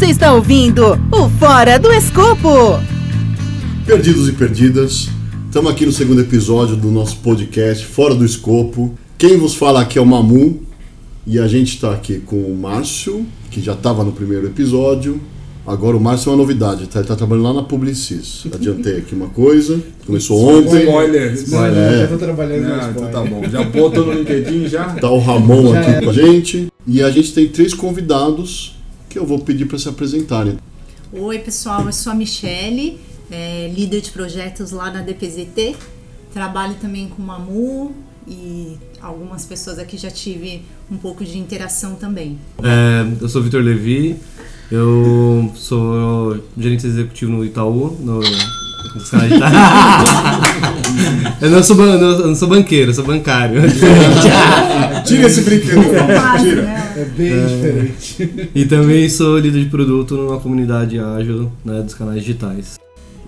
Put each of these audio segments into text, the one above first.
Você está ouvindo o Fora do Escopo. Perdidos e perdidas, estamos aqui no segundo episódio do nosso podcast Fora do Escopo. Quem vos fala aqui é o Mamu e a gente está aqui com o Márcio, que já estava no primeiro episódio. Agora o Márcio é uma novidade, tá? ele está trabalhando lá na Publicis. Adiantei aqui uma coisa, começou ontem. Spoiler, Não, spoiler. não, É. já tô trabalhando no Ah, então spoiler. tá bom. Já botou no LinkedIn já? Tá o Ramon Já aqui era. com a gente. E a gente tem três convidados que eu vou pedir para se apresentarem. Oi, pessoal, eu sou a Michele, é, líder de projetos lá na DPZT. Trabalho também com o Mamu e algumas pessoas aqui já tive um pouco de interação também. É, eu sou Vitor Levi, eu sou gerente executivo no Itaú, no. Eu não sou, ban- não, eu não sou banqueiro, eu sou bancário. Tira esse brinquedo, Quase, tira. né? É bem diferente. e também sou líder de produto numa comunidade ágil né, dos canais digitais.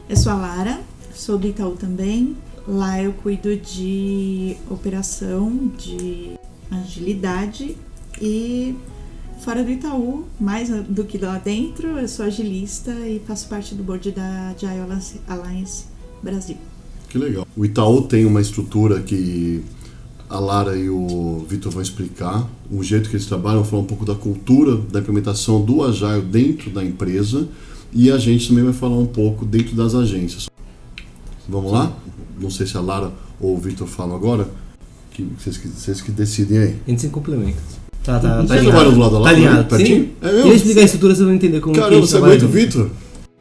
Eu sou a Lara, sou do Itaú também. Lá eu cuido de operação, de agilidade e fora do Itaú, mais do que lá dentro, eu sou agilista e faço parte do board da Agile Alliance- Brasil. Que legal. O Itaú tem uma estrutura que a Lara e o Vitor vão explicar, o jeito que eles trabalham, falar um pouco da cultura da implementação do Agile dentro da empresa e a gente também vai falar um pouco dentro das agências. Vamos lá? Não sei se a Lara ou o Vitor falam agora, que vocês, que vocês que decidem aí. A gente se complementa. Tá, tá, tá Você alinhado. trabalha do lado da Tá alinhado, pertinho? sim. É E eu explicar a estrutura, vocês vão entender como que a Caramba, gente você aguenta o. Vitor?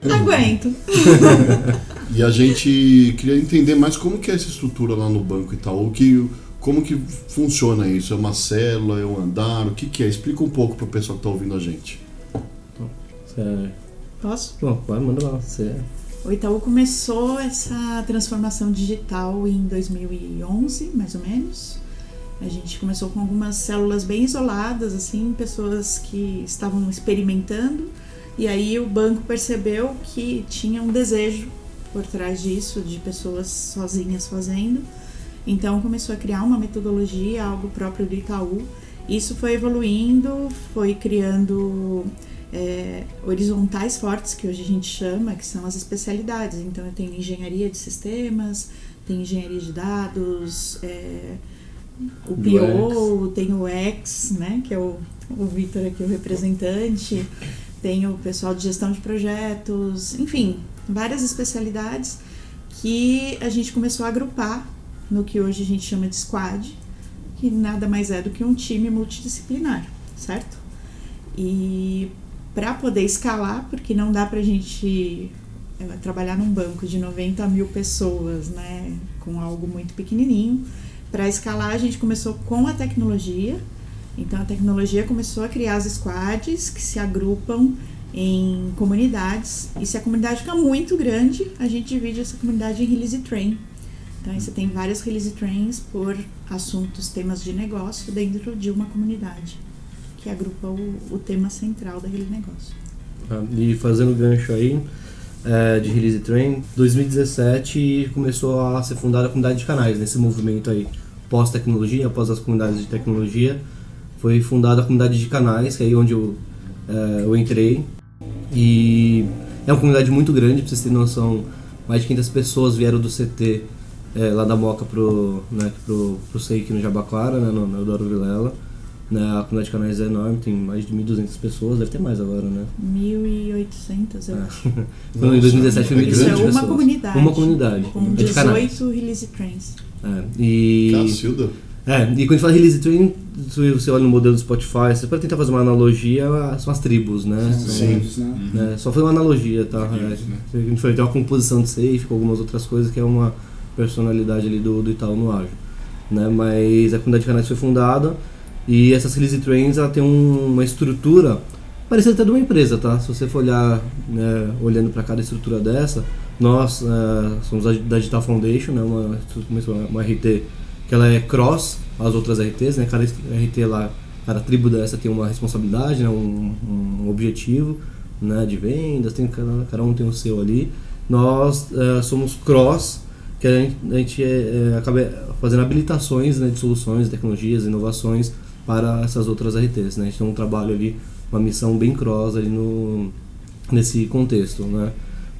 Aguento! E a gente queria entender mais como que é essa estrutura lá no Banco Itaú, que, como que funciona isso? É uma célula, é um andar, o que que é? Explica um pouco para o pessoal que está ouvindo a gente. Certo. Posso? Bom, vai, manda lá. Você... O Itaú começou essa transformação digital em 2011, mais ou menos. A gente começou com algumas células bem isoladas, assim, pessoas que estavam experimentando. E aí o banco percebeu que tinha um desejo por trás disso, de pessoas sozinhas fazendo. Então começou a criar uma metodologia, algo próprio do Itaú. Isso foi evoluindo, foi criando é, horizontais fortes, que hoje a gente chama, que são as especialidades. Então, eu tenho engenharia de sistemas, tenho engenharia de dados, é, o PO, tenho o X, né, que é o, o Vitor aqui, o representante, tenho o pessoal de gestão de projetos, enfim, várias especialidades que a gente começou a agrupar no que hoje a gente chama de squad, que nada mais é do que um time multidisciplinar, certo? E para poder escalar, porque não dá pra gente é, trabalhar num banco de 90 mil pessoas, né, com algo muito pequenininho. Para escalar, a gente começou com a tecnologia. Então, a tecnologia começou a criar as squads que se agrupam em comunidades. E se a comunidade fica muito grande, a gente divide essa comunidade em release train. Então, você tem várias release trains por assuntos, temas de negócio dentro de uma comunidade que agrupa o, o tema central daquele negócio. Tá? E fazendo gancho aí é, de Release Train, 2017 começou a ser fundada a comunidade de canais, nesse movimento aí pós-tecnologia, após as comunidades de tecnologia, foi fundada a comunidade de canais, que é aí onde eu, é, eu entrei. E é uma comunidade muito grande, pra vocês terem noção, mais de 500 pessoas vieram do CT é, lá da Moca pro, né, pro, pro SEIC no Jabaquara, né, no, no Eudoro Vilela. Né, a comunidade de canais é enorme, tem mais de 1.200 pessoas, deve ter mais agora, né? 1.800, eu acho. Foi em 2017 foi 1.200 Isso é uma pessoas. comunidade. Uma comunidade. Com é de canais. 18 release trains. É, e, Cacilda. é, e quando a gente fala release train, se você olha no modelo do Spotify, você pode tentar fazer uma analogia, são as tribos, né? São- Sim. né? Só foi uma analogia, tá? É, Isso, né? a gente foi ter uma composição de safe com algumas outras coisas que é uma personalidade ali do, do Itaú no ágil. Né? Mas a comunidade de canais foi fundada e essas release trains ela tem um- uma estrutura parecida até de uma empresa, tá? Se você for olhar, né, olhando para cada estrutura dessa, nós eh, somos da Digital Foundation, né, uma, uma, RT que ela é cross as outras RTs, né? Cada RT lá, cada tribo dessa tem uma responsabilidade, né, um, um objetivo, né, de vendas, tem cada, cada um tem o seu ali. Nós eh, somos cross, que a gente, a gente eh, acaba fazendo habilitações né, de soluções, tecnologias, inovações para essas outras RTs, né? A gente tem um trabalho ali uma missão bem cross ali no, nesse contexto, né?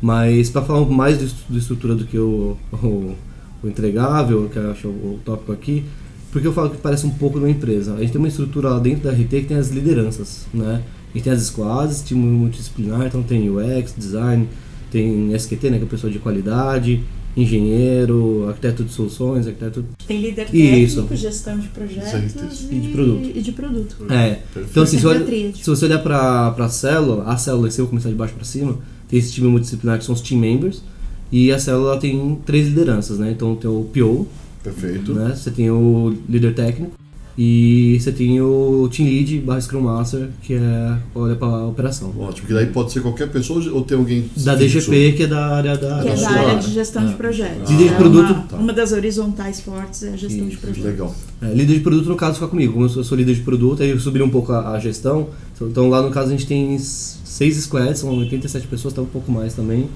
Mas para falar um pouco mais de estrutura do que o, o, o entregável, que eu acho o, o tópico aqui, porque eu falo que parece um pouco de uma empresa. A gente tem uma estrutura lá dentro da RT que tem as lideranças, né? A gente tem as squads, time multidisciplinar, então tem UX, design, tem SQT, né, que é pessoa de qualidade, engenheiro, arquiteto de soluções, arquiteto... Tem líder técnico, Isso. gestão de projetos E de produto. E de produto. É, então assim, se, a olha, se você olhar pra, pra célula, a célula, se eu começar de baixo pra cima, tem esse time multidisciplinar que são os team members, e a célula tem três lideranças, né? Então tem o PO, Perfeito. né? Você tem o líder técnico e você tem o team lead barra Scrum Master, que é olha para a operação. Ótimo, que daí pode ser qualquer pessoa ou tem alguém Da fixo? DGP, que é da área da, Que é da área de gestão de É. projetos. Líder de É produto- Uma, uma das horizontais fortes é a gestão de Isso, projetos. Legal. É, líder de produto, no caso, fica comigo. Como eu sou, sou líder de produto, aí eu subi um pouco a, a gestão. Então lá no caso a gente tem seis squads, são 87 pessoas, tá um pouco mais também.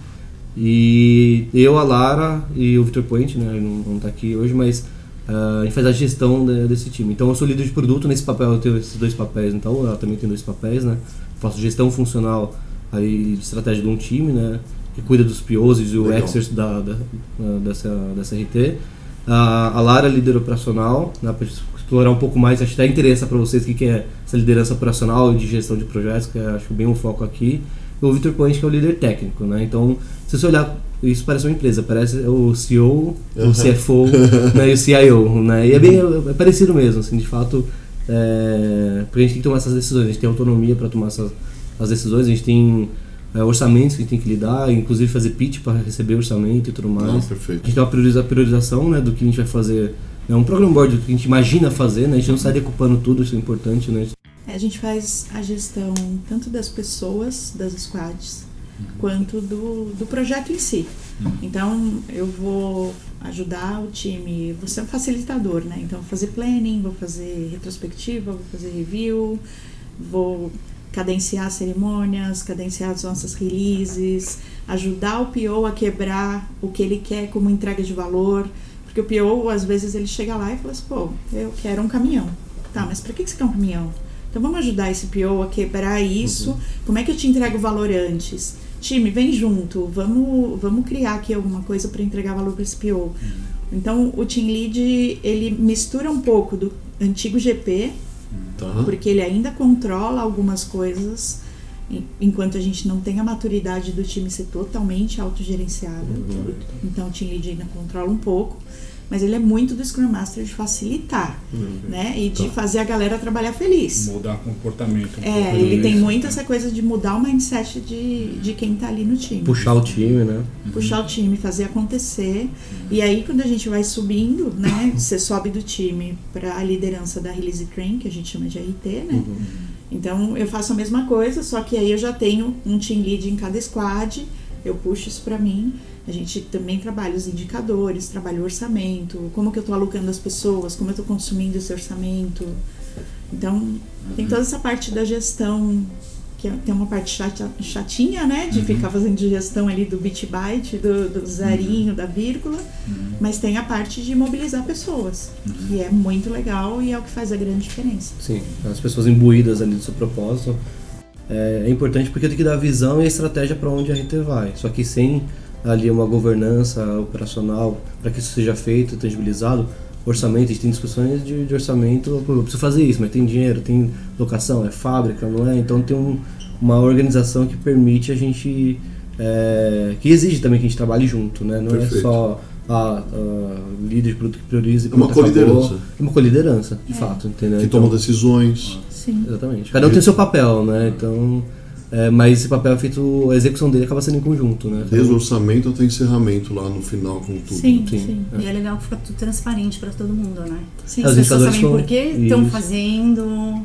E eu, a Lara e o Victor Point, né? ele Não, não tá aqui hoje, mas ah, a gente faz a gestão de- desse time. Então eu sou líder de produto, nesse papel eu tenho esses dois papéis, então ela também tem dois papéis, né? Faço gestão funcional aí de estratégia de um time, né? Que cuida dos POs e o exers da, da- ah, dessa, dessa RT. A, a Lara, líder operacional, né, para explorar um pouco mais, acho que até interessa para vocês o que, é essa liderança operacional e de gestão de projetos, que é, acho bem o foco aqui. E o Victor Point, que é o líder técnico, né? Então, se você olhar, isso parece uma empresa, parece o CEO, Uhum. o CFO né, e o CIO, né? E é bem é parecido mesmo, assim, de fato, é, porque a gente tem que tomar essas decisões, a gente tem autonomia para tomar essas as decisões, a gente tem é, orçamentos que a gente tem que lidar, inclusive fazer pitch para receber orçamento e tudo mais. Não, A perfeito. gente tem uma prioriza- priorização né, do que a gente vai fazer. É um program board do que a gente imagina fazer, né? A gente não sai decupando tudo, isso é importante, né? É, A gente faz a gestão tanto das pessoas, das squads, quanto do, do projeto em si. Então, eu vou ajudar o time, vou ser um facilitador, né? Então, vou fazer planning, vou fazer retrospectiva, vou fazer review, vou cadenciar cerimônias, cadenciar as nossas releases, ajudar o PO a quebrar o que ele quer como entrega de valor, porque o PO, às vezes, ele chega lá e fala assim, pô, eu quero um caminhão. Tá, mas para que que você quer um caminhão? Então vamos ajudar esse PO a quebrar isso. Como é que eu te entrego o valor antes? Time, vem junto, vamos, vamos criar aqui alguma coisa para entregar valor para esse PO. Então o Team Lead, ele mistura um pouco do antigo GP, Tá. porque ele ainda controla algumas coisas, en- enquanto a gente não tem a maturidade do time ser totalmente autogerenciado. Então o Team Lead ainda controla um pouco, mas ele é muito do Scrum Master de facilitar, né? E de fazer a galera trabalhar feliz. Mudar comportamento. um É, pouco ele tem muito né? essa coisa de mudar o mindset de, de quem tá ali no time. Puxar o time, né? Puxar o time, fazer acontecer. E aí, quando a gente vai subindo, né? Você sobe do time para a liderança da Release Train, que a gente chama de RT, né? Então, eu faço a mesma coisa, só que aí eu já tenho um team lead em cada squad, eu puxo isso para mim. A gente também trabalha os indicadores, trabalha o orçamento, como que eu tô alocando as pessoas, como eu tô consumindo esse orçamento. Então, tem toda essa parte da gestão, que é- tem uma parte chata- chatinha, né? De ficar fazendo gestão ali do bit byte, do, do zerinho, da vírgula. Mas tem a parte de mobilizar pessoas, que é muito legal e é o que faz a grande diferença. Sim, as pessoas imbuídas ali do seu propósito. É, é importante porque tem que dar a visão e a estratégia para onde a RT vai. Só que sem ali uma governança operacional para que isso seja feito, tangibilizado, orçamento, a gente tem discussões de, de orçamento, eu preciso fazer isso, mas tem dinheiro, tem locação, é fábrica, não é? Então tem um- uma organização que permite a gente, é, que exige também que a gente trabalhe junto, né? Não Perfeito. é só a, líder de produto que prioriza e É uma acabou. coliderança. É uma coliderança, de fato, entendeu? Que Então- toma decisões. Sim. Exatamente. Cada um tem o seu papel, né? Então, é, mas esse papel é feito, a execução dele acaba sendo em conjunto, né? Desde o orçamento até encerramento lá no final com tudo. Sim, Sim. sim. E é legal que fica tudo transparente para todo mundo, né? Sim. As pessoas sabem por que estão fazendo.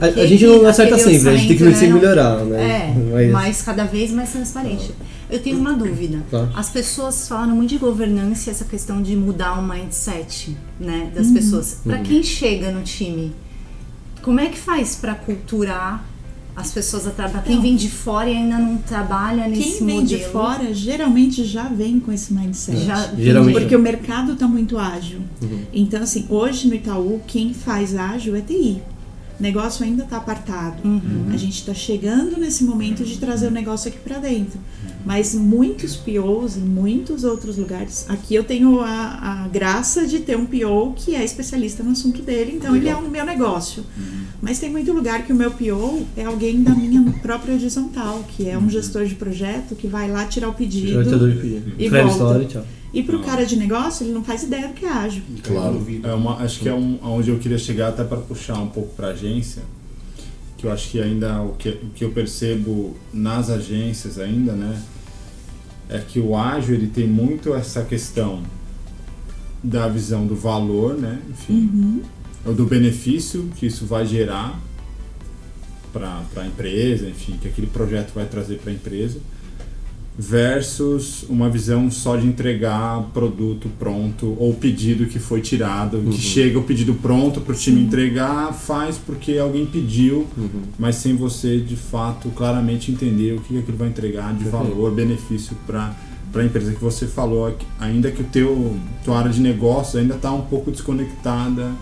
A, a gente não acerta sempre, a gente tem que sempre né, não- melhorar, né? É, mas cada vez mais transparente. Eu tenho uma dúvida. Tá. As pessoas falam muito de governança e essa questão de mudar o mindset, né, das Uhum. pessoas. Para Uhum. quem chega no time, como é que faz para culturar as pessoas a trabalhar? Quem Então, vem de fora e ainda não trabalha nesse Quem vem modelo? de fora geralmente já vem com esse mindset. Já- Geralmente. Porque o mercado está muito ágil. Uhum. Então, assim, hoje no Itaú, quem faz ágil é TI. Negócio ainda está apartado. Uhum. A gente está chegando nesse momento de trazer o negócio aqui para dentro. Mas muitos POs em muitos outros lugares. Aqui eu tenho a, a graça de ter um PO que é especialista no assunto dele, então ele é o meu negócio. Mas tem muito lugar que o meu PO é alguém da minha própria horizontal, que é um gestor de projeto que vai lá tirar o pedido. Orientador de pedir. E volta. e tchau. E pro Não. cara de negócio, ele não faz ideia do que é ágil. Claro. É uma, acho que é um, onde eu queria chegar até para puxar um pouco para a agência, que eu acho que ainda o que, o que eu percebo nas agências ainda, né, é que o ágil ele tem muito essa questão da visão do valor, né, enfim, ou do benefício que isso vai gerar para a empresa, enfim, que aquele projeto vai trazer para a empresa, versus uma visão só de entregar produto pronto ou pedido que foi tirado, que chega o pedido pronto para o time entregar, faz porque alguém pediu, mas sem você de fato claramente entender o que aquilo vai entregar de Perfeito. valor, benefício para para a empresa que você falou, ainda que o teu tua área de negócio ainda está um pouco desconectada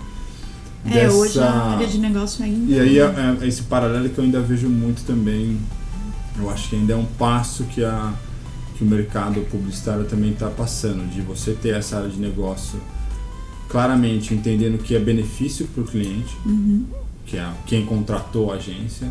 É, hoje a área de negócio ainda. e aí é, é esse paralelo que eu ainda vejo muito também. Eu acho que ainda é um passo que, a, que o mercado publicitário também está passando, de você ter essa área de negócio claramente entendendo que é benefício para o cliente, que é quem contratou a agência,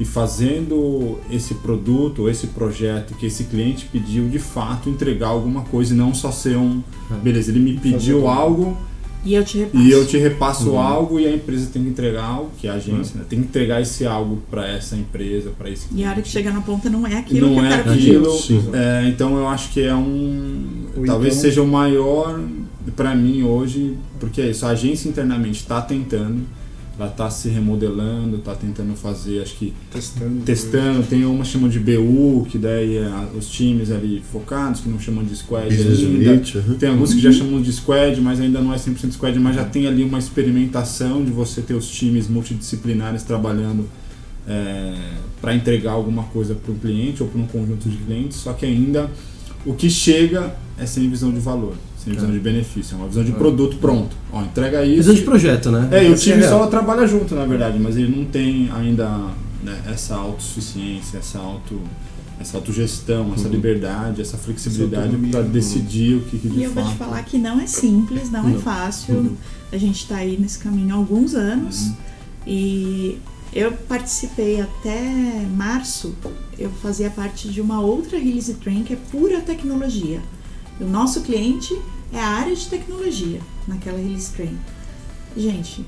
e fazendo esse produto, esse projeto que esse cliente pediu, de fato entregar alguma coisa e não só ser um. Beleza, ele me pediu tudo. algo, E eu te repasso. e eu te repasso algo e a empresa tem que entregar algo, que é a agência, né? tem que entregar esse algo para essa empresa, para esse E a hora que cliente. chega na ponta não é aquilo não que é cara aquilo. É, então eu acho que é um. Ou talvez então- seja o maior para mim hoje, porque é isso, a agência internamente está tentando, ela está se remodelando, está tentando fazer, acho que Testando. testando, tem uma que chamam de BU, que daí é a- os times ali focados, que não chamam de squad Business ainda. Tem alguns que já chamam de squad, mas ainda não é 100% squad, mas já tem ali uma experimentação de você ter os times multidisciplinares trabalhando para entregar alguma coisa para um cliente ou para um conjunto de clientes, só que ainda o que chega é sem visão de valor, sem visão É. de benefício, é uma visão de produto pronto. Ó, entrega isso. Visão de projeto, né? É, e o Essa é time a só trabalha junto, na verdade, mas ele não tem ainda né, essa autossuficiência, essa auto essa autogestão, essa Uhum. liberdade, essa flexibilidade para decidir o que, que de E eu vou te falar que não é simples, não, é Não. fácil. Uhum. A gente tá aí nesse caminho há alguns anos. Uhum. E eu participei até março, eu fazia parte de uma outra release train que é pura tecnologia. O nosso cliente é a área de tecnologia naquela release train. Gente,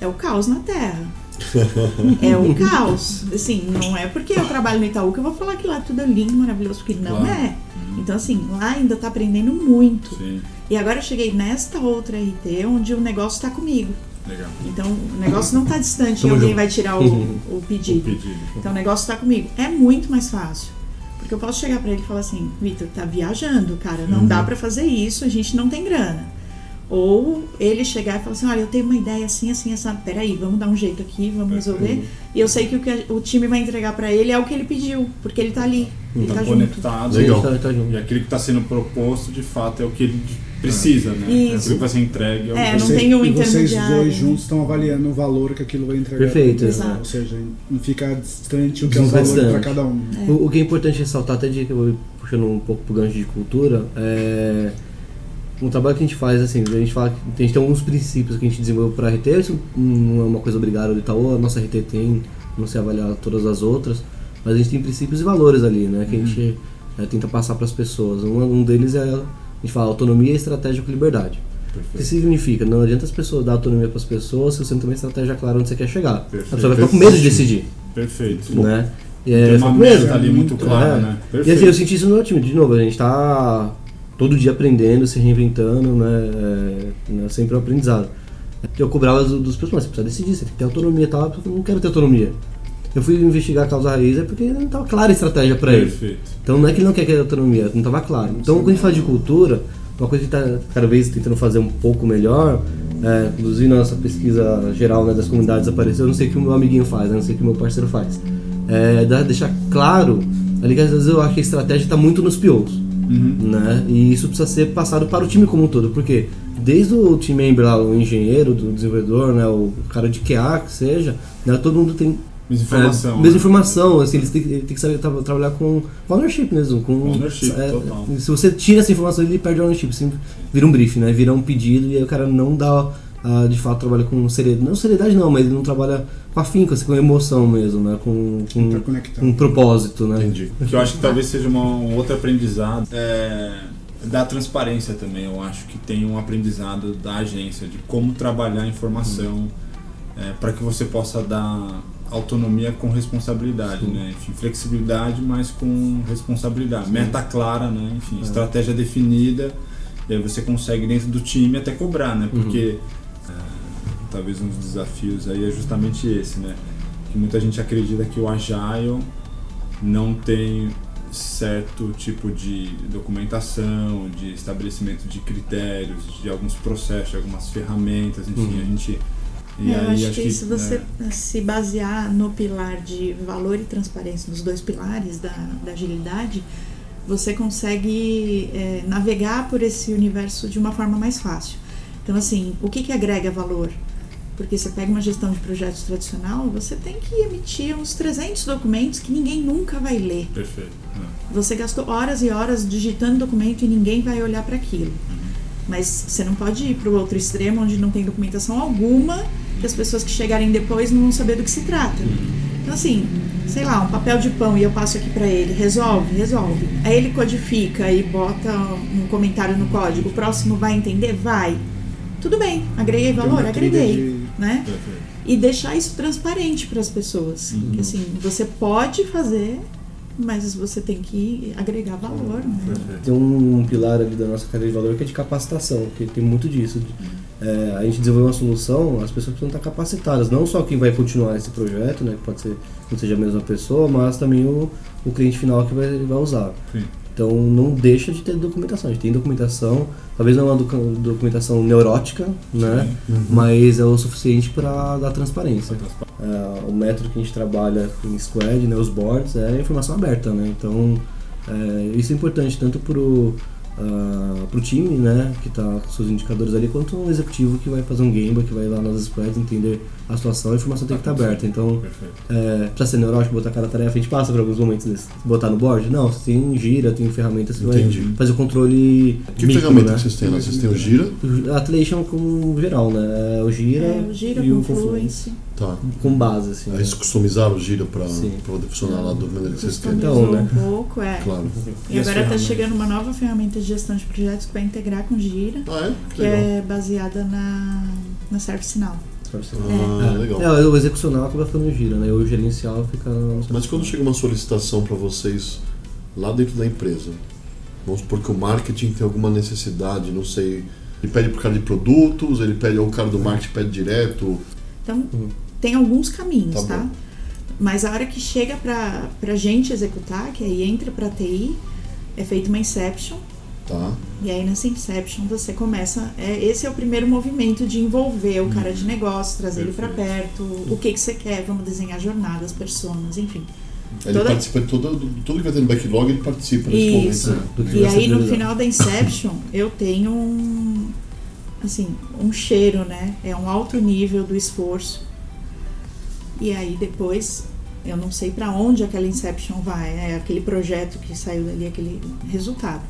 é o caos na Terra. é o caos. Assim, não é porque eu trabalho no Itaú que eu vou falar que lá tudo é lindo, maravilhoso, porque não Claro. é. Então, assim, lá ainda tá aprendendo muito. Sim, E agora eu cheguei nesta outra RT onde o negócio está comigo. legal. Então o negócio não está distante e alguém junto. vai tirar o, o O pedido. pedido. Então o negócio está comigo. É muito mais fácil. Porque eu posso chegar para ele e falar assim: Vitor, tá viajando, cara. Não dá para fazer isso, a gente não tem grana. Ou ele chegar e falar assim: olha, eu tenho uma ideia assim, assim, essa. Peraí, vamos dar um jeito aqui, vamos resolver. E eu sei que o que o time vai entregar para ele é o que ele pediu, porque ele tá ali. Ele Tá tá junto. conectado. Legal. Tá, tá junto. E aquilo que está sendo proposto, de fato, é o que ele precisa, né? Isso. Aquilo que vai ser entregue. É, o É, não você- tem um e vocês dois juntos estão avaliando o valor que aquilo vai entregar. Perfeito. Exato. Ou seja, não fica distante o que é o valor para cada um. O, o que é importante ressaltar, até de que eu vou puxando um pouco pro gancho de cultura, é um trabalho que a gente faz, assim, a gente fala que a gente tem alguns princípios que a gente desenvolveu para a RT, isso não é uma coisa obrigada do Itaú, a nossa RT tem, não se avaliar todas as outras, mas a gente tem princípios e valores ali, né, que a gente é, tenta passar para as pessoas. Um, um deles é, a gente fala autonomia, estratégia com liberdade. O que significa? Não adianta as pessoas dar autonomia para as pessoas se você não tem uma estratégia clara onde você quer chegar. Perfeito. A pessoa vai ficar com medo de decidir, Perfeito. né? E Tem é, uma com medo. meta ali muito clara, É. né? E assim, Perfeito. eu senti isso no meu time, de novo, a gente tá todo dia aprendendo, se reinventando, né? é, né, sempre um aprendizado. Eu cobrava dos, dos pessoas, você precisa decidir, você tem que ter autonomia e tal, eu não quero ter autonomia. Eu fui investigar a causa raiz é porque não estava clara a estratégia para ele. Então não é que ele não quer ter autonomia, não estava claro. Então quando a gente fala de cultura, uma coisa que está cada vez tentando fazer um pouco melhor, é, inclusive na nossa pesquisa geral né, das comunidades apareceu, eu não sei o que o meu amiguinho faz, né, não sei o que o meu parceiro faz. É, deixar claro, ali que às vezes eu acho que a estratégia está muito nos POs. Né? E isso precisa ser passado para o time como um todo, porque desde o team member lá, o engenheiro, do desenvolvedor, né, o cara de QA que seja, Né? Todo mundo tem Mesma informação. é, mesma né? assim, eles têm, que- ele tem que saber tra- trabalhar com ownership mesmo. Com, Ownership, é, total. Se você tira essa informação, ele perde o ownership. Assim, vira um briefing, né? Vira um pedido e aí o cara não dá, ah, de fato, trabalha com seriedade. Não seriedade não, mas ele não trabalha com afinco, assim, com emoção mesmo, né? Com, com, com um propósito, né? Entendi. Que eu acho que talvez seja uma, um outro aprendizado é, da transparência também. Eu acho que tem um aprendizado da agência de como trabalhar a informação para que você possa dar autonomia com responsabilidade, Sim. né? Enfim, flexibilidade, mas com responsabilidade. Meta clara, né? Enfim, estratégia definida. E aí você consegue dentro do time até cobrar, né? Porque é, talvez um dos desafios aí é justamente esse, né? Que muita gente acredita que o Agile não tem certo tipo de documentação, de estabelecimento de critérios, de alguns processos, de algumas ferramentas, enfim, Uhum. a gente. E É, eu aí acho, que, se você né, se basear no pilar de valor e transparência, nos dois pilares da, da agilidade, você consegue é, navegar por esse universo de uma forma mais fácil. Então, assim, o que, que agrega valor? Porque você pega uma gestão de projetos tradicional, você tem que emitir uns 300 documentos que ninguém nunca vai ler. Perfeito. é. Você gastou horas e horas digitando documento e ninguém vai olhar para aquilo. Mas você não pode ir para o outro extremo onde não tem documentação alguma que as pessoas que chegarem depois não vão saber do que se trata. Então assim, sei lá, um papel de pão e eu passo aqui para ele, resolve, resolve. Aí ele codifica e bota um comentário no código, o próximo vai entender, vai. Tudo bem, agreguei valor, agreguei, de- né? Perfeito. E deixar isso transparente para as pessoas. Que assim, você pode fazer, mas você tem que agregar valor, né? Tem um pilar ali da nossa cadeia de valor que é de capacitação, que tem muito disso. de- é, a gente desenvolver uma solução, as pessoas precisam estar capacitadas, não só quem vai continuar esse projeto, né, que pode ser não seja a mesma pessoa, mas também o, o cliente final que vai, vai usar. Sim. Então não deixa de ter documentação. A gente tem documentação, talvez não é uma docu- documentação neurótica, né? Mas é o suficiente para dar transparência. É, o método que a gente trabalha em Squad, né, os boards, é informação aberta, né? Então é, isso é importante tanto para o time, né, que está com seus indicadores ali, quanto um executivo que vai fazer um game, que vai lá nas squads entender a situação, a informação tem que estar aberta. Então é, precisa ser neurótico, botar cada tarefa, a gente passa por alguns momentos desses. Botar no board? Não, você tem gira, tem ferramentas que Entendi. vai fazer o controle Que micro, ferramenta né? que vocês têm lá? Vocês têm o Gira? A Atlassian como geral, né? É O gira, É, o Gira, e o Confluence. Tá. com base, assim. Aí né? eles customizaram o Gira para Sim. poder funcionar lá da maneira que vocês querem. Customizou Então, né? um pouco, é. Claro. E, E agora está ferramentas? chegando uma nova ferramenta de gestão de projetos que vai integrar com Gira, Ah, é? Que que é baseada na, na ServiceNow. Ah, legal. É, o execucional acaba ficando no gira, né? O gerencial fica no Mas quando chega uma solicitação para vocês lá dentro da empresa, vamos supor que o marketing tem alguma necessidade, não sei, ele pede pro cara de produtos, ele pede, ou o cara do marketing pede direto. Então, tem alguns caminhos, Tá tá? Mas a hora que chega para a gente executar, que aí entra para TI, é feita uma inception. Tá? E aí nessa inception você começa. É, esse é o primeiro movimento de envolver o cara de negócio, trazer ele para perto. O que, que você quer? Vamos desenhar jornadas, personas, enfim. Ele Toda- participa de todo, tudo que vai ter no backlog, ele participa nesse Isso. momento. do que E aí no final da Inception eu tenho um assim, um cheiro, né? É um alto nível do esforço. E aí depois eu não sei para onde aquela Inception vai, é aquele projeto que saiu dali, aquele resultado.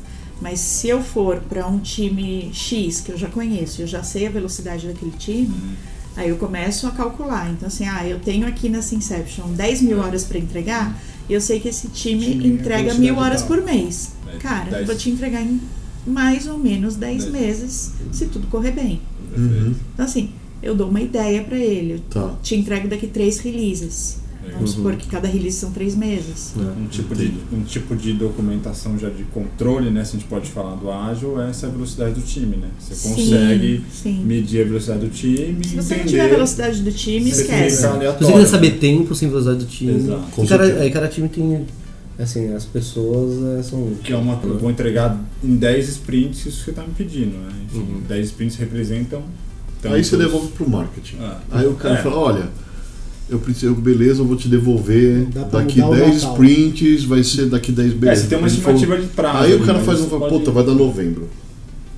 Mas se eu for para um time X que eu já conheço, eu já sei a velocidade daquele time, aí eu começo a calcular. Então, assim, ah, eu tenho aqui nessa Inception 10 mil horas para entregar, e eu sei que esse time, Time, entrega mil horas tal. por mês. Cara, eu vou te entregar em mais ou menos 10 Dez. meses, se tudo correr bem. Uhum. Então, assim, eu dou uma ideia para ele. Eu Tá. te entrego daqui três releases. Vamos Uhum. supor que cada release são três meses. É. Um tipo, de, um tipo de documentação já de controle, né? Se a gente pode falar do ágil, é essa velocidade do time, né? Você Sim, consegue sim. medir a velocidade do time Se você não entender, tiver a velocidade do time, esquece. Se você quiser saber né? tempo sem velocidade do time. Exato. E cada, aí cada time tem. Assim, as pessoas é, são. Que é uma eu vou entregar em 10 sprints isso que você está me pedindo, né? Enfim, Uhum. 10 sprints representam. Aí você tantos- devolve pro marketing. Ah. Aí o cara É. fala, olha, eu preciso, beleza, eu vou te devolver daqui mudar o 10 Natal. sprints, vai ser daqui 10 É, beleza. você tem uma estimativa de prazo. Aí o cara faz um pode- puta, vai dar novembro.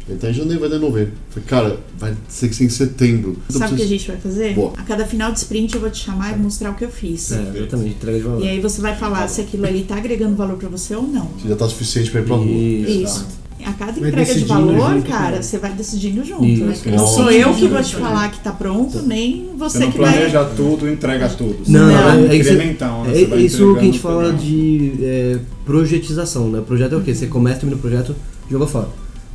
Ele tá em janeiro, vai dar em novembro. Falei, cara, vai ser que ser em setembro. Eu Sabe o que a preciso- gente vai fazer? Boa. A cada final de sprint eu vou te chamar e mostrar o que eu fiz. É, exatamente, entrega de valor. E aí você vai falar se aquilo ali tá agregando valor pra você ou não. Se já tá suficiente pra ir pra rua. Isso. Isso. A cada Vai entrega de valor, junto cara, você vai decidindo junto. Isso. Não sou eu que vou te falar que tá pronto, nem Você que vai. planeja tudo, entrega tudo. Não, não, é isso- incremental, né? É vai isso que a gente fala tudo. de é, projetização, né? Projeto é o quê? Você começa, termina o projeto, joga fora.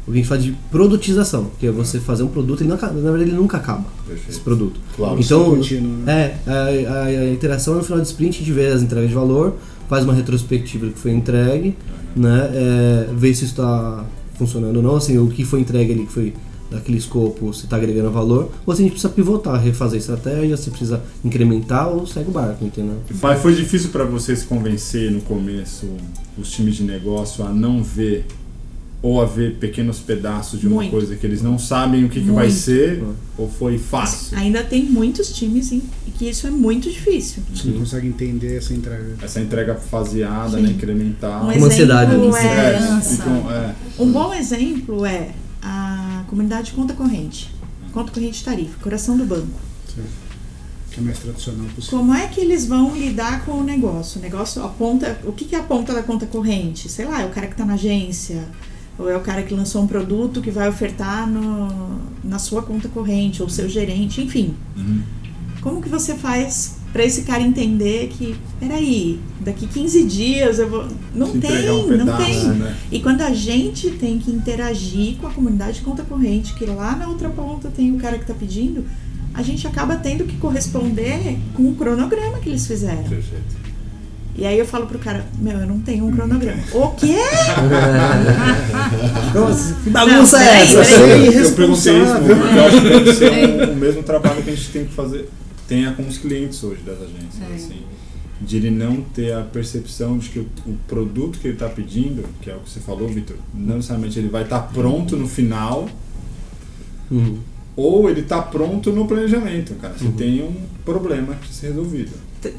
O que a gente fala de produtização, que é você fazer um produto, ele não acaba, na verdade ele nunca acaba, esse Perfeito. produto. Claro. Então, contínuo, né? é, a, a- a interação é no final de sprint, a gente vê as entregas de valor, faz uma retrospectiva do que foi entregue, né? É, vê se isso está funcionando ou não, assim, o que foi entregue ali, que foi daquele escopo, se está agregando valor, ou se a gente precisa pivotar, refazer estratégia, se precisa incrementar ou segue o barco, entendeu? Mas foi difícil para vocês convencer no começo os times de negócio a não ver ou a ver pequenos pedaços de uma Muito. coisa que eles não sabem o que, que vai ser? Ou foi fácil? Ainda tem muitos times em que isso é muito difícil. Você não consegue entender essa entrega. Essa entrega faseada, Sim. né, incremental. Um Com ansiedade, né? é, ficam- é. um bom exemplo é a comunidade conta corrente. Conta corrente tarifa, coração do banco. Que é mais tradicional possível. Como é que eles vão lidar com o negócio? O negócio aponta. O que, que é a ponta da conta corrente? Sei lá, é o cara que está na agência, ou é o cara que lançou um produto que vai ofertar no, na sua conta corrente, ou seu gerente, enfim. Uhum. Como que você faz para esse cara entender que, peraí, daqui 15 dias eu vou. Não Se tem, um não pedaço, tem. né? E quando a gente tem que interagir com a comunidade de conta corrente, que lá na outra ponta tem o cara que está pedindo, a gente acaba tendo que corresponder com o cronograma que eles fizeram. Perfeito. E aí eu falo pro cara, meu, eu não tenho um cronograma. O quê? Que bagunça Não, é essa? peraí. Eu, eu perguntei isso porque eu acho que deve ser o, o mesmo trabalho que a gente tem que fazer, tenha com os clientes hoje das agências, É. assim. De ele não ter a percepção de que o, o produto que ele está pedindo, que é o que você falou, Vitor, não necessariamente ele vai estar pronto no final, Uhum. ou ele está pronto no planejamento, cara. Você tem um problema que precisa ser resolvido.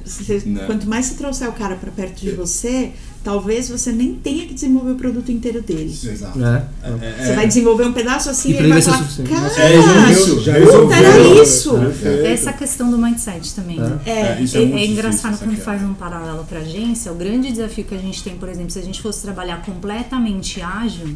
Se- Né. Quanto mais você trouxer o cara pra perto de você, talvez você nem tenha que desenvolver o produto inteiro dele. Exato. É. Você vai desenvolver um pedaço assim E e ele vai falar, cara, É isso, já puta, era isso. Essa questão do mindset também. né? É, É, É, é é engraçado quando faz um paralelo para agência. O grande desafio que a gente tem, por exemplo, se a gente fosse trabalhar completamente ágil,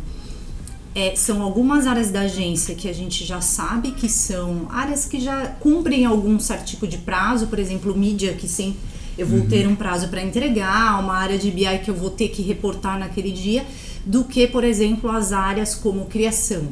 é, são algumas áreas da agência que a gente já sabe que são áreas que já cumprem algum certo tipo de prazo, por exemplo, mídia que sim, eu vou ter um prazo para entregar, uma área de BI que eu vou ter que reportar naquele dia, do que, por exemplo, as áreas como criação.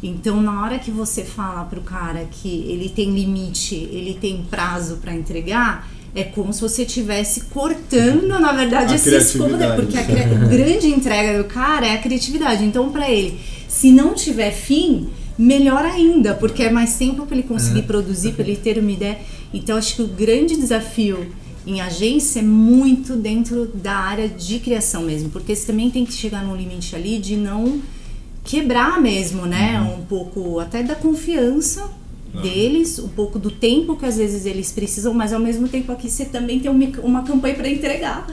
Então, na hora que você fala pro cara que ele tem limite, ele tem prazo para entregar, é como se você estivesse cortando, na verdade, A esse escopo, né? porque a grande entrega do cara é a criatividade. Então, para ele, se não tiver fim, melhor ainda, porque é mais tempo para ele conseguir produzir, para ele ter uma ideia. Então, acho que o grande desafio em agência é muito dentro da área de criação mesmo, porque você também tem que chegar num limite ali de não quebrar mesmo, né? Um pouco até da confiança deles, um pouco do tempo que às vezes eles precisam, mas ao mesmo tempo aqui você também tem uma, uma campanha para entregar.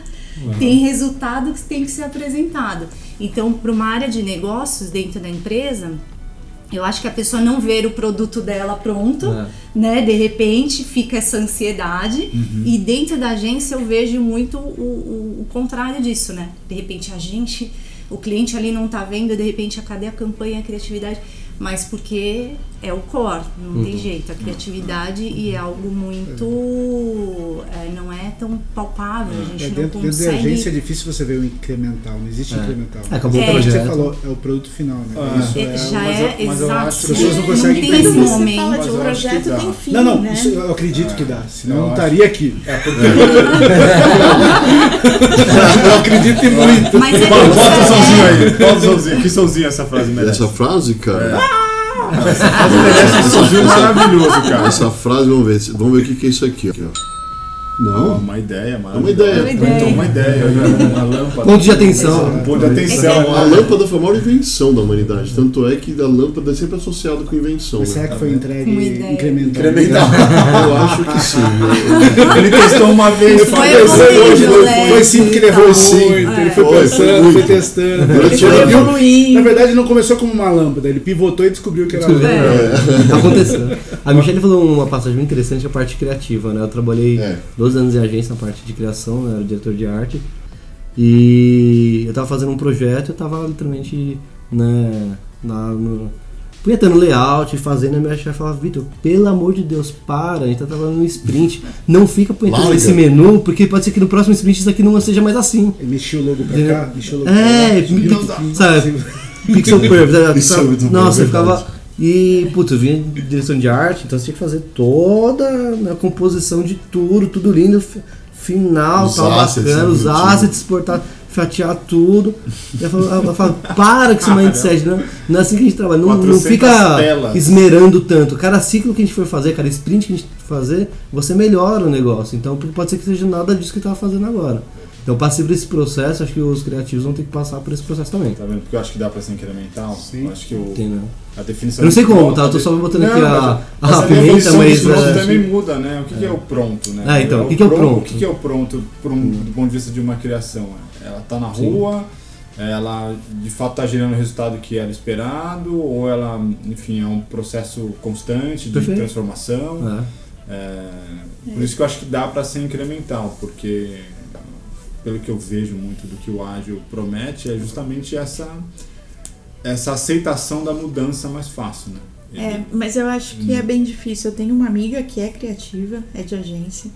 Tem resultado que tem que ser apresentado. Então, para uma área de negócios dentro da empresa, eu acho que a pessoa não ver o produto dela pronto, É. né? De repente fica essa ansiedade. E dentro da agência eu vejo muito o, o, o contrário disso, né? De repente a gente, o cliente ali não tá vendo, de repente, a cadê a campanha, a criatividade? Mas porque é o core, não tem jeito. A criatividade e é algo muito. é, não é tão palpável, a gente É, não dentro, dentro da consegue. agência é difícil você ver o incremental, não existe incremental. É, acabou É. o O que você projeto. falou é o produto final, né? Ah. Isso É, é, já mas é eu- mas eu exato. acho que as pessoas não Não conseguem tem Quando esse momento. fala de Mas um projeto, tem fim, Não, não, né? isso eu acredito que dá. Senão eu não acho. estaria aqui. É porque Eu acredito muito. Mas é Bota o é- somzinho aí, bota o somzinho. Que somzinho essa frase merece? Essa frase, cara, Essa somzinho maravilhoso, cara. essa frase, vamos ver, vamos ver o que que é isso aqui. aqui ó. Não. Uma ideia, É uma ideia. Uma ideia. Então, uma ideia, né? uma lâmpada. Ponto de atenção. Um ponto de atenção. A lâmpada foi a maior invenção da humanidade. Tanto é que a lâmpada é sempre associada com invenção. Mas Né? será que foi entregue Uma ideia. incremental? Incremental. Eu acho que sim. Ele testou uma vez. Foi né? Sim que levou Então, sim. é. Ele foi Foi, pensando, foi testando. Ele foi viu- Na evoluindo. verdade, não começou como uma lâmpada, ele pivotou e descobriu que era lâmpada. É. Aconteceu. A Michelle falou uma passagem muito interessante, a parte criativa, né? Eu trabalhei É. 12 anos em agência na parte de criação, né? era diretor de arte. E eu tava fazendo um projeto, eu tava literalmente, né, na, no, punhetando layout, fazendo, a minha chefe falava, Vitor, pelo amor de Deus, para, a gente tá trabalhando no sprint, não fica punhetando esse menu, porque pode ser que no próximo sprint isso aqui não seja mais assim. Ele mexeu o logo pra cá, mexeu o logo É, pra lá. pi- Não dá. sabe? Pixel Perfect. né? É bom, Nossa, é eu ficava. E, putz, eu vinha de direção de arte, então você tinha que fazer toda a composição de tudo, tudo lindo, fi- final, Os tal, bacana, né, os assets, exportar, fatiar tudo. E eu falo, eu falo, para com esse mindset, não, não é assim que a gente trabalha, não, não 400 fica telas. esmerando tanto. Cada ciclo que a gente for fazer, cada sprint que a gente for fazer, você melhora o negócio. Então, porque pode ser que seja nada disso que eu tava fazendo agora. Então, eu passei por esse processo, acho que os criativos vão ter que passar por esse processo também. Tá vendo? Porque eu acho que dá pra ser incremental. Sim. Eu acho que o, Entendeu? a definição. Eu não sei como, pronto- tá? Eu tô só botando Não, aqui a- mas- a mas pimenta, definição mas, pronto é, também muda, né? O que, que é o pronto, né? Ah, então, o que que é o pronto? O que, que é o pronto por um, do ponto de vista de uma criação? Ela tá na Sim. rua, ela de fato tá gerando o resultado que era esperado, ou ela, enfim, é um processo constante de Perfeito. transformação. É. É, por isso que eu acho que dá para ser incremental, porque pelo que eu vejo muito do que o ágil promete é justamente essa essa aceitação da mudança mais fácil, né? É, mas eu acho que é bem difícil. Eu tenho uma amiga que é criativa, é de agência.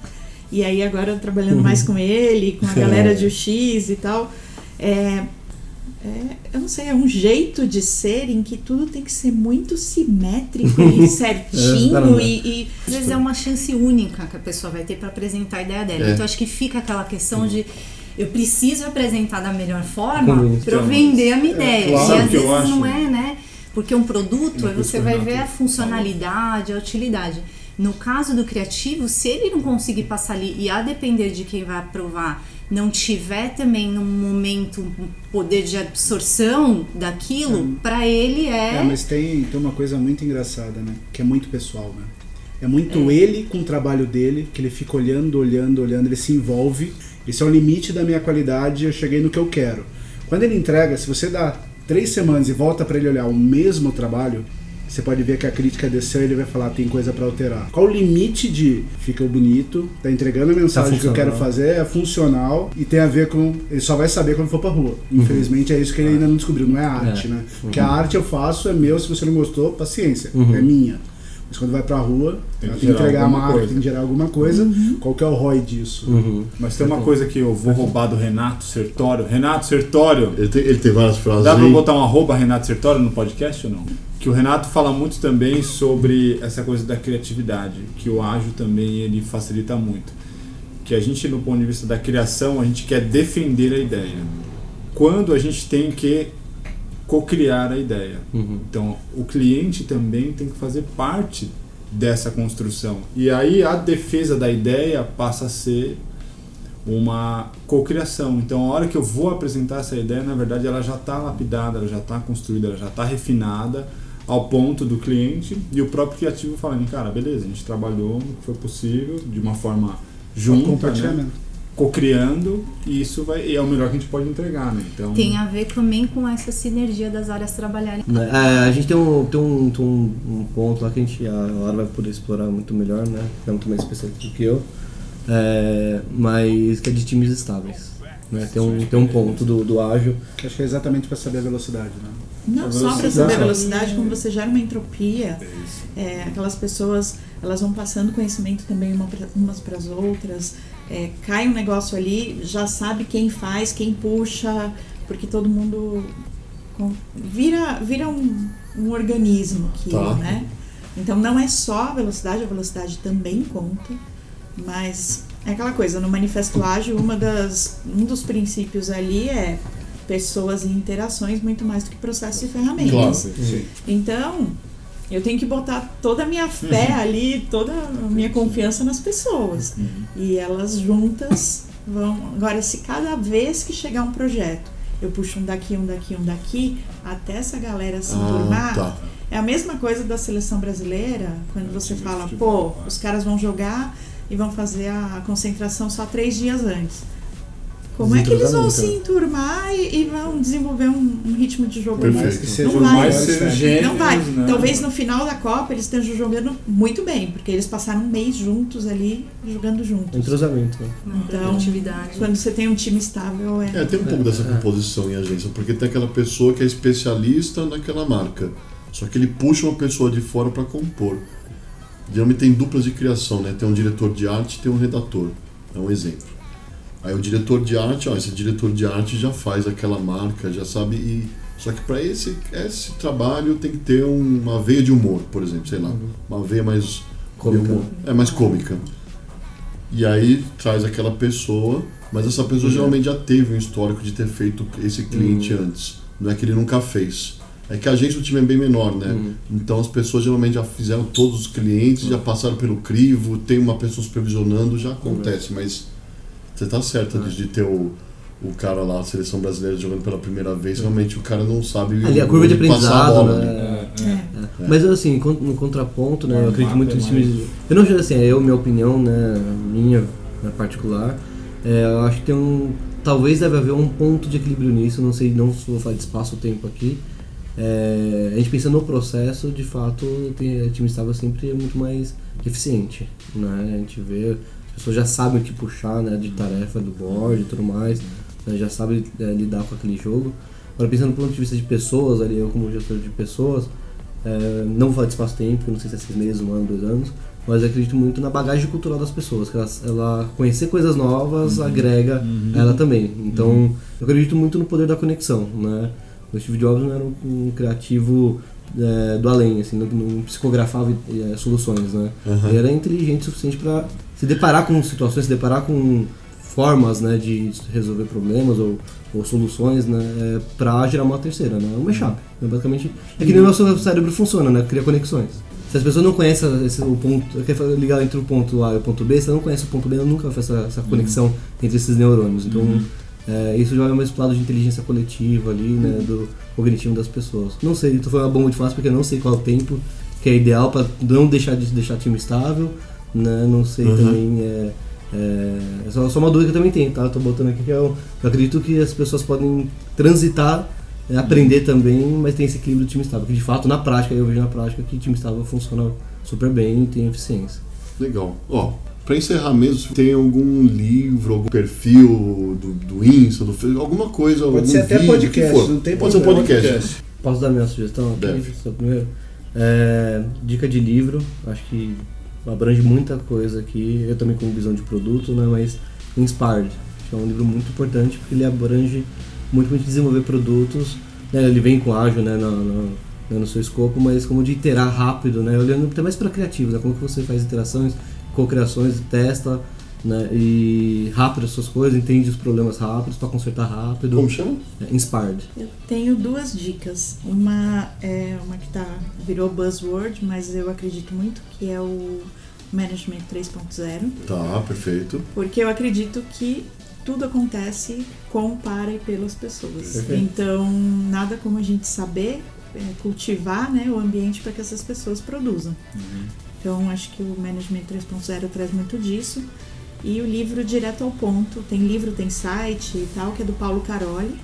E aí agora trabalhando mais com ele, com a galera de UX e tal. É, é, eu não sei, é um jeito de ser em que tudo tem que ser muito simétrico e É, certinho caramba. e, e Às vezes é uma chance única que a pessoa vai ter para apresentar a ideia dela. É. Então acho que fica aquela questão de eu preciso apresentar da melhor forma para eu vender a minha ideia. claro. E às que eu vezes acho? não é, né? Porque um produto, você o vai ver a funcionalidade, a utilidade. No caso do criativo, se ele não conseguir passar ali e a depender de quem vai aprovar, não tiver também num momento um poder de absorção daquilo, para ele é, É, mas tem, tem uma coisa muito engraçada, né? Que é muito pessoal, né? É muito ele com o trabalho dele, que ele fica olhando, olhando, olhando, ele se envolve. Esse é o limite da minha qualidade, eu cheguei no que eu quero. Quando ele entrega, se você dá três semanas e volta para ele olhar o mesmo trabalho, você pode ver que a crítica desceu e ele vai falar tem coisa para alterar. Qual o limite de ficou bonito, tá entregando a mensagem que eu quero fazer, é funcional e tem a ver com. Ele só vai saber quando for pra rua. Infelizmente é isso que ele ainda não descobriu, não é arte, É. né? Porque a arte eu faço, é meu, se você não gostou, paciência, Uhum. é minha. Mas quando vai pra rua, Tem ela que tem que entregar a marca, coisa. tem que gerar alguma coisa. Qual que é o ROI disso? Uhum. Mas tem uma coisa que eu vou roubar do Renato Sertório. Renato Sertório, Ele tem, ele tem várias frases Dá pra aí. botar um arroba Renato Sertório no podcast ou não? Que o Renato fala muito também sobre essa coisa da criatividade, que o ágil também ele facilita muito. Que a gente, no ponto de vista da criação, a gente quer defender a ideia. Quando a gente tem que co-criar a ideia. Uhum. Então, o cliente também tem que fazer parte dessa construção. E aí a defesa da ideia passa a ser uma cocriação. Então, a hora que eu vou apresentar essa ideia, na verdade, ela já está lapidada, ela já está construída, ela já está refinada ao ponto do cliente e o próprio criativo falando, cara, beleza, a gente trabalhou no que foi possível de uma forma junta, né? compartilhamento. Cocriando e isso vai, é o melhor que a gente pode entregar, né? Então, tem a ver também com essa sinergia das áreas trabalharem. Né, é, a gente tem, um, tem, um, tem um, um ponto lá que a gente a Lara vai poder explorar muito melhor, né? Que é muito mais especialista do que eu. É, mas que é de times estáveis. Né? Tem, um, tem um ponto do, do ágil. Acho que é exatamente para saber a velocidade, né? Não A só para saber a velocidade, como você gera uma entropia. É, aquelas pessoas, elas vão passando conhecimento também umas para as outras. É, cai um negócio ali, já sabe quem faz, quem puxa, porque todo mundo com- vira, vira um, um organismo aquilo, Tá. né? Então não é só a velocidade, a velocidade também conta, mas é aquela coisa, no Manifesto Ágil, uma das, um dos princípios ali é pessoas e interações muito mais do que processos e ferramentas. Claro. Então, Eu tenho que botar toda a minha fé ali, toda a minha confiança nas pessoas. E elas juntas vão. Agora, se cada vez que chegar um projeto, eu puxo um daqui, um daqui, um daqui, até essa galera se Ah, tá. É a mesma coisa da seleção brasileira, quando você fala, pô, os caras vão jogar e vão fazer a concentração só três dias antes. Como é que eles vão se Desentrosamento, enturmar e, e vão desenvolver um, um ritmo de jogo Perfeito. mais que seja Não Por vai. ser né? gênios, não vai. né? Talvez no final da Copa eles estejam jogando muito bem, porque eles passaram um mês juntos ali, jogando juntos. Entrosamento. né? Uma Então, produtividade. Quando você tem um time estável, é. É, tem um pouco dessa é. composição em agência, porque tem aquela pessoa que é especialista naquela marca. Só que ele puxa uma pessoa de fora para compor. Geralmente tem duplas de criação, né? Tem um diretor de arte e tem um redator. É um exemplo. Aí o diretor de arte, ó, esse diretor de arte já faz aquela marca, já sabe e só que para esse esse trabalho tem que ter uma veia de humor, por exemplo, sei lá, uma veia mais Cômica. humor. é mais cômica. E aí traz aquela pessoa, mas essa pessoa geralmente já teve um histórico de ter feito esse cliente antes. Não é que ele nunca fez. É que a agência o time é bem menor, né? Uhum. Então as pessoas geralmente já fizeram todos os clientes, já passaram pelo crivo, tem uma pessoa supervisionando, já acontece, mas você tá certa de, de ter o, o cara lá, a seleção brasileira jogando pela primeira vez, realmente o cara não sabe Ali a curva de aprendizado, bola, né? É, é. É. Mas assim, no contraponto, né, eu acredito muito é nos. Eu não digo assim, é eu, minha opinião, né, minha né, particular. É, eu acho que tem um. Talvez deve haver um ponto de equilíbrio nisso, não sei, não vou falar de espaço ou tempo aqui. É, a gente pensa no processo, de fato, tem, o time estável sempre é muito mais eficiente. Né? A gente vê, pessoas já sabem o que puxar né, de tarefa do board e tudo mais, né, já sabem é, lidar com aquele jogo. Agora, pensando do ponto de vista de pessoas, ali, eu como gestor de pessoas, é, não vou falar de espaço-tempo, não sei se é seis meses, um ano, dois anos, mas acredito muito na bagagem cultural das pessoas, que elas, ela conhecer coisas novas agrega a ela também. Então, eu acredito muito no poder da conexão, né? O Steve Jobs não era um, um criativo é, do além, assim, não, não psicografava é, soluções, né? Aham. Ele era inteligente o suficiente para se deparar com situações, se deparar com formas, né, de resolver problemas ou, ou soluções, né, é, para gerar uma terceira, né? Um mashup. Né? Basicamente, é que nem o nosso cérebro funciona, né? Cria conexões. Se as pessoas não conhecem esse, o ponto, quer ligar entre o ponto A e o ponto B, se ela não conhece o ponto B, ela nunca vai fazer essa, essa conexão entre esses neurônios. Então, é, isso já é um lado de inteligência coletiva ali, né, do cognitivo das pessoas. Não sei, então foi uma bomba de fácil porque eu não sei qual é o tempo que é ideal para não deixar de deixar time estável, né? Não sei Uhum. também é, é, é só, só uma dúvida que eu também tenho, tá? Eu tô botando aqui que eu, eu acredito que as pessoas podem transitar, é, aprender também, mas tem esse equilíbrio do time estável. Que de fato, na prática, eu vejo na prática que o time estável funciona super bem e tem eficiência. Legal. Ó, pra encerrar mesmo, tem algum livro, algum perfil do, do Insta, do alguma coisa, algum ser até vídeo, podcast, que for. não tem Pode ser um podcast. Posso dar minha sugestão aqui? Deve. Primeiro? É, dica de livro, acho que abrange muita coisa aqui. Eu também com visão de produto, né? Mas Inspired, que é um livro muito importante porque ele abrange muito muito desenvolver produtos. Né, ele vem com ágil, né? No, no, né, no seu escopo, mas como de iterar rápido, né? Olhando até mais para criativos, né? Como que você faz iterações, co-criações, testa, né? E rápido as suas coisas, entende os problemas rápidos para consertar rápido. Como chama? É, Inspired. Eu tenho duas dicas. Uma é uma que tá, virou buzzword, mas eu acredito muito, que é o Management 3.0, Tá, perfeito. porque eu acredito que tudo acontece com, para e pelas pessoas. Perfeito. Então, nada como a gente saber é, cultivar né, o ambiente para que essas pessoas produzam. Então, acho que o Management 3.0 traz muito disso. E o livro direto ao ponto, tem livro, tem site e tal, que é do Paulo Caroli.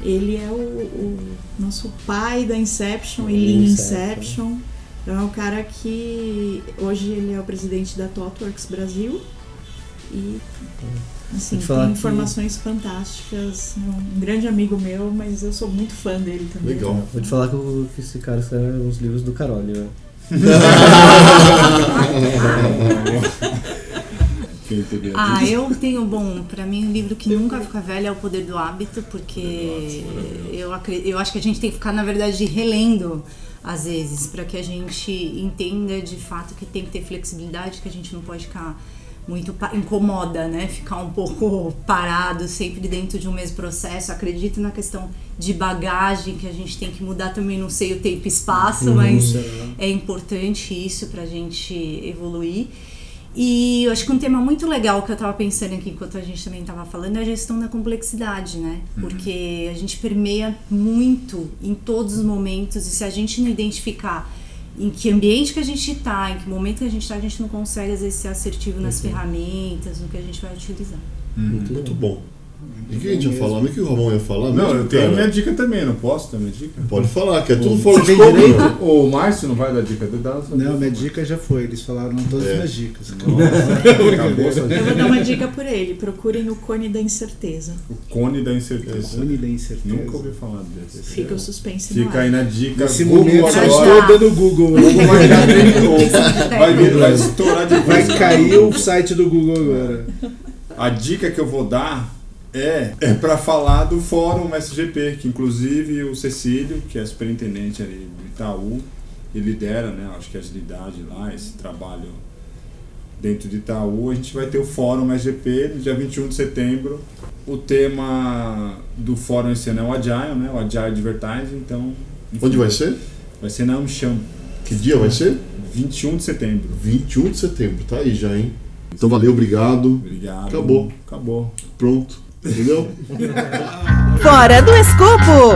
Ele é o, o nosso pai da Inception e Lean Inception. Inception. Então é o cara que hoje ele é o presidente da ThoughtWorks Brasil. E assim, tem que- informações fantásticas. É um grande amigo meu, mas eu sou muito fã dele também. Legal. Vou te falar que, esse cara escreve os livros do Caroli, né? Ah, eu tenho, bom, pra mim um livro que nunca fica velho é O Poder do Hábito, porque eu, eu acho que a gente tem que ficar, na verdade, relendo às vezes, pra que a gente entenda de fato que tem que ter flexibilidade, que a gente não pode ficar muito incomoda, né? Ficar um pouco parado sempre dentro de um mesmo processo. Acredito na questão de bagagem que a gente tem que mudar também, não sei o tempo e espaço, mas é importante isso pra gente evoluir. E eu acho que um tema muito legal que eu tava pensando aqui enquanto a gente também tava falando é a gestão da complexidade, né? Porque a gente permeia muito em todos os momentos e se a gente não identificar em que ambiente que a gente está, em que momento que a gente está, a gente não consegue às vezes ser assertivo nas ferramentas, no que a gente vai utilizar. Muito bom. E o que a gente ia falar? O que o Ramon ia falar? Não, mesmo, eu tenho cara? minha dica também, não posso dar minha dica? Pode falar, que é tudo fora de direito? O Márcio não vai dar dica? Não, minha dica já foi. Eles falaram todas É. as minhas dicas. Sua Eu vou dar uma dica por ele. Procurem o Cone da Incerteza. O cone da incerteza. Cone da incerteza. Nunca ouvi falar desse. Fica o suspense no Fica ar. aí na dica. Nesse Google momento só agora. estou dando Google. Google vai virar trend novo. Vai, vir, vai estourar de Vai cair o site do Google agora. A dica que eu vou dar é, é para falar do Fórum SGP, que inclusive o Cecílio, que é superintendente ali do Itaú, ele lidera, né, acho que a agilidade lá, esse trabalho dentro de Itaú. A gente vai ter o Fórum SGP no dia 21 de setembro. O tema do fórum esse ano é o Agile, né, o Agile Advertising, então... enfim, Onde vai ser? Vai ser na Amcham, Que dia vai ser? 21 de setembro. 21 de setembro. Tá aí já, hein? Então valeu, obrigado. Obrigado. Acabou. Acabou. Pronto. Entendeu? Fora do escopo!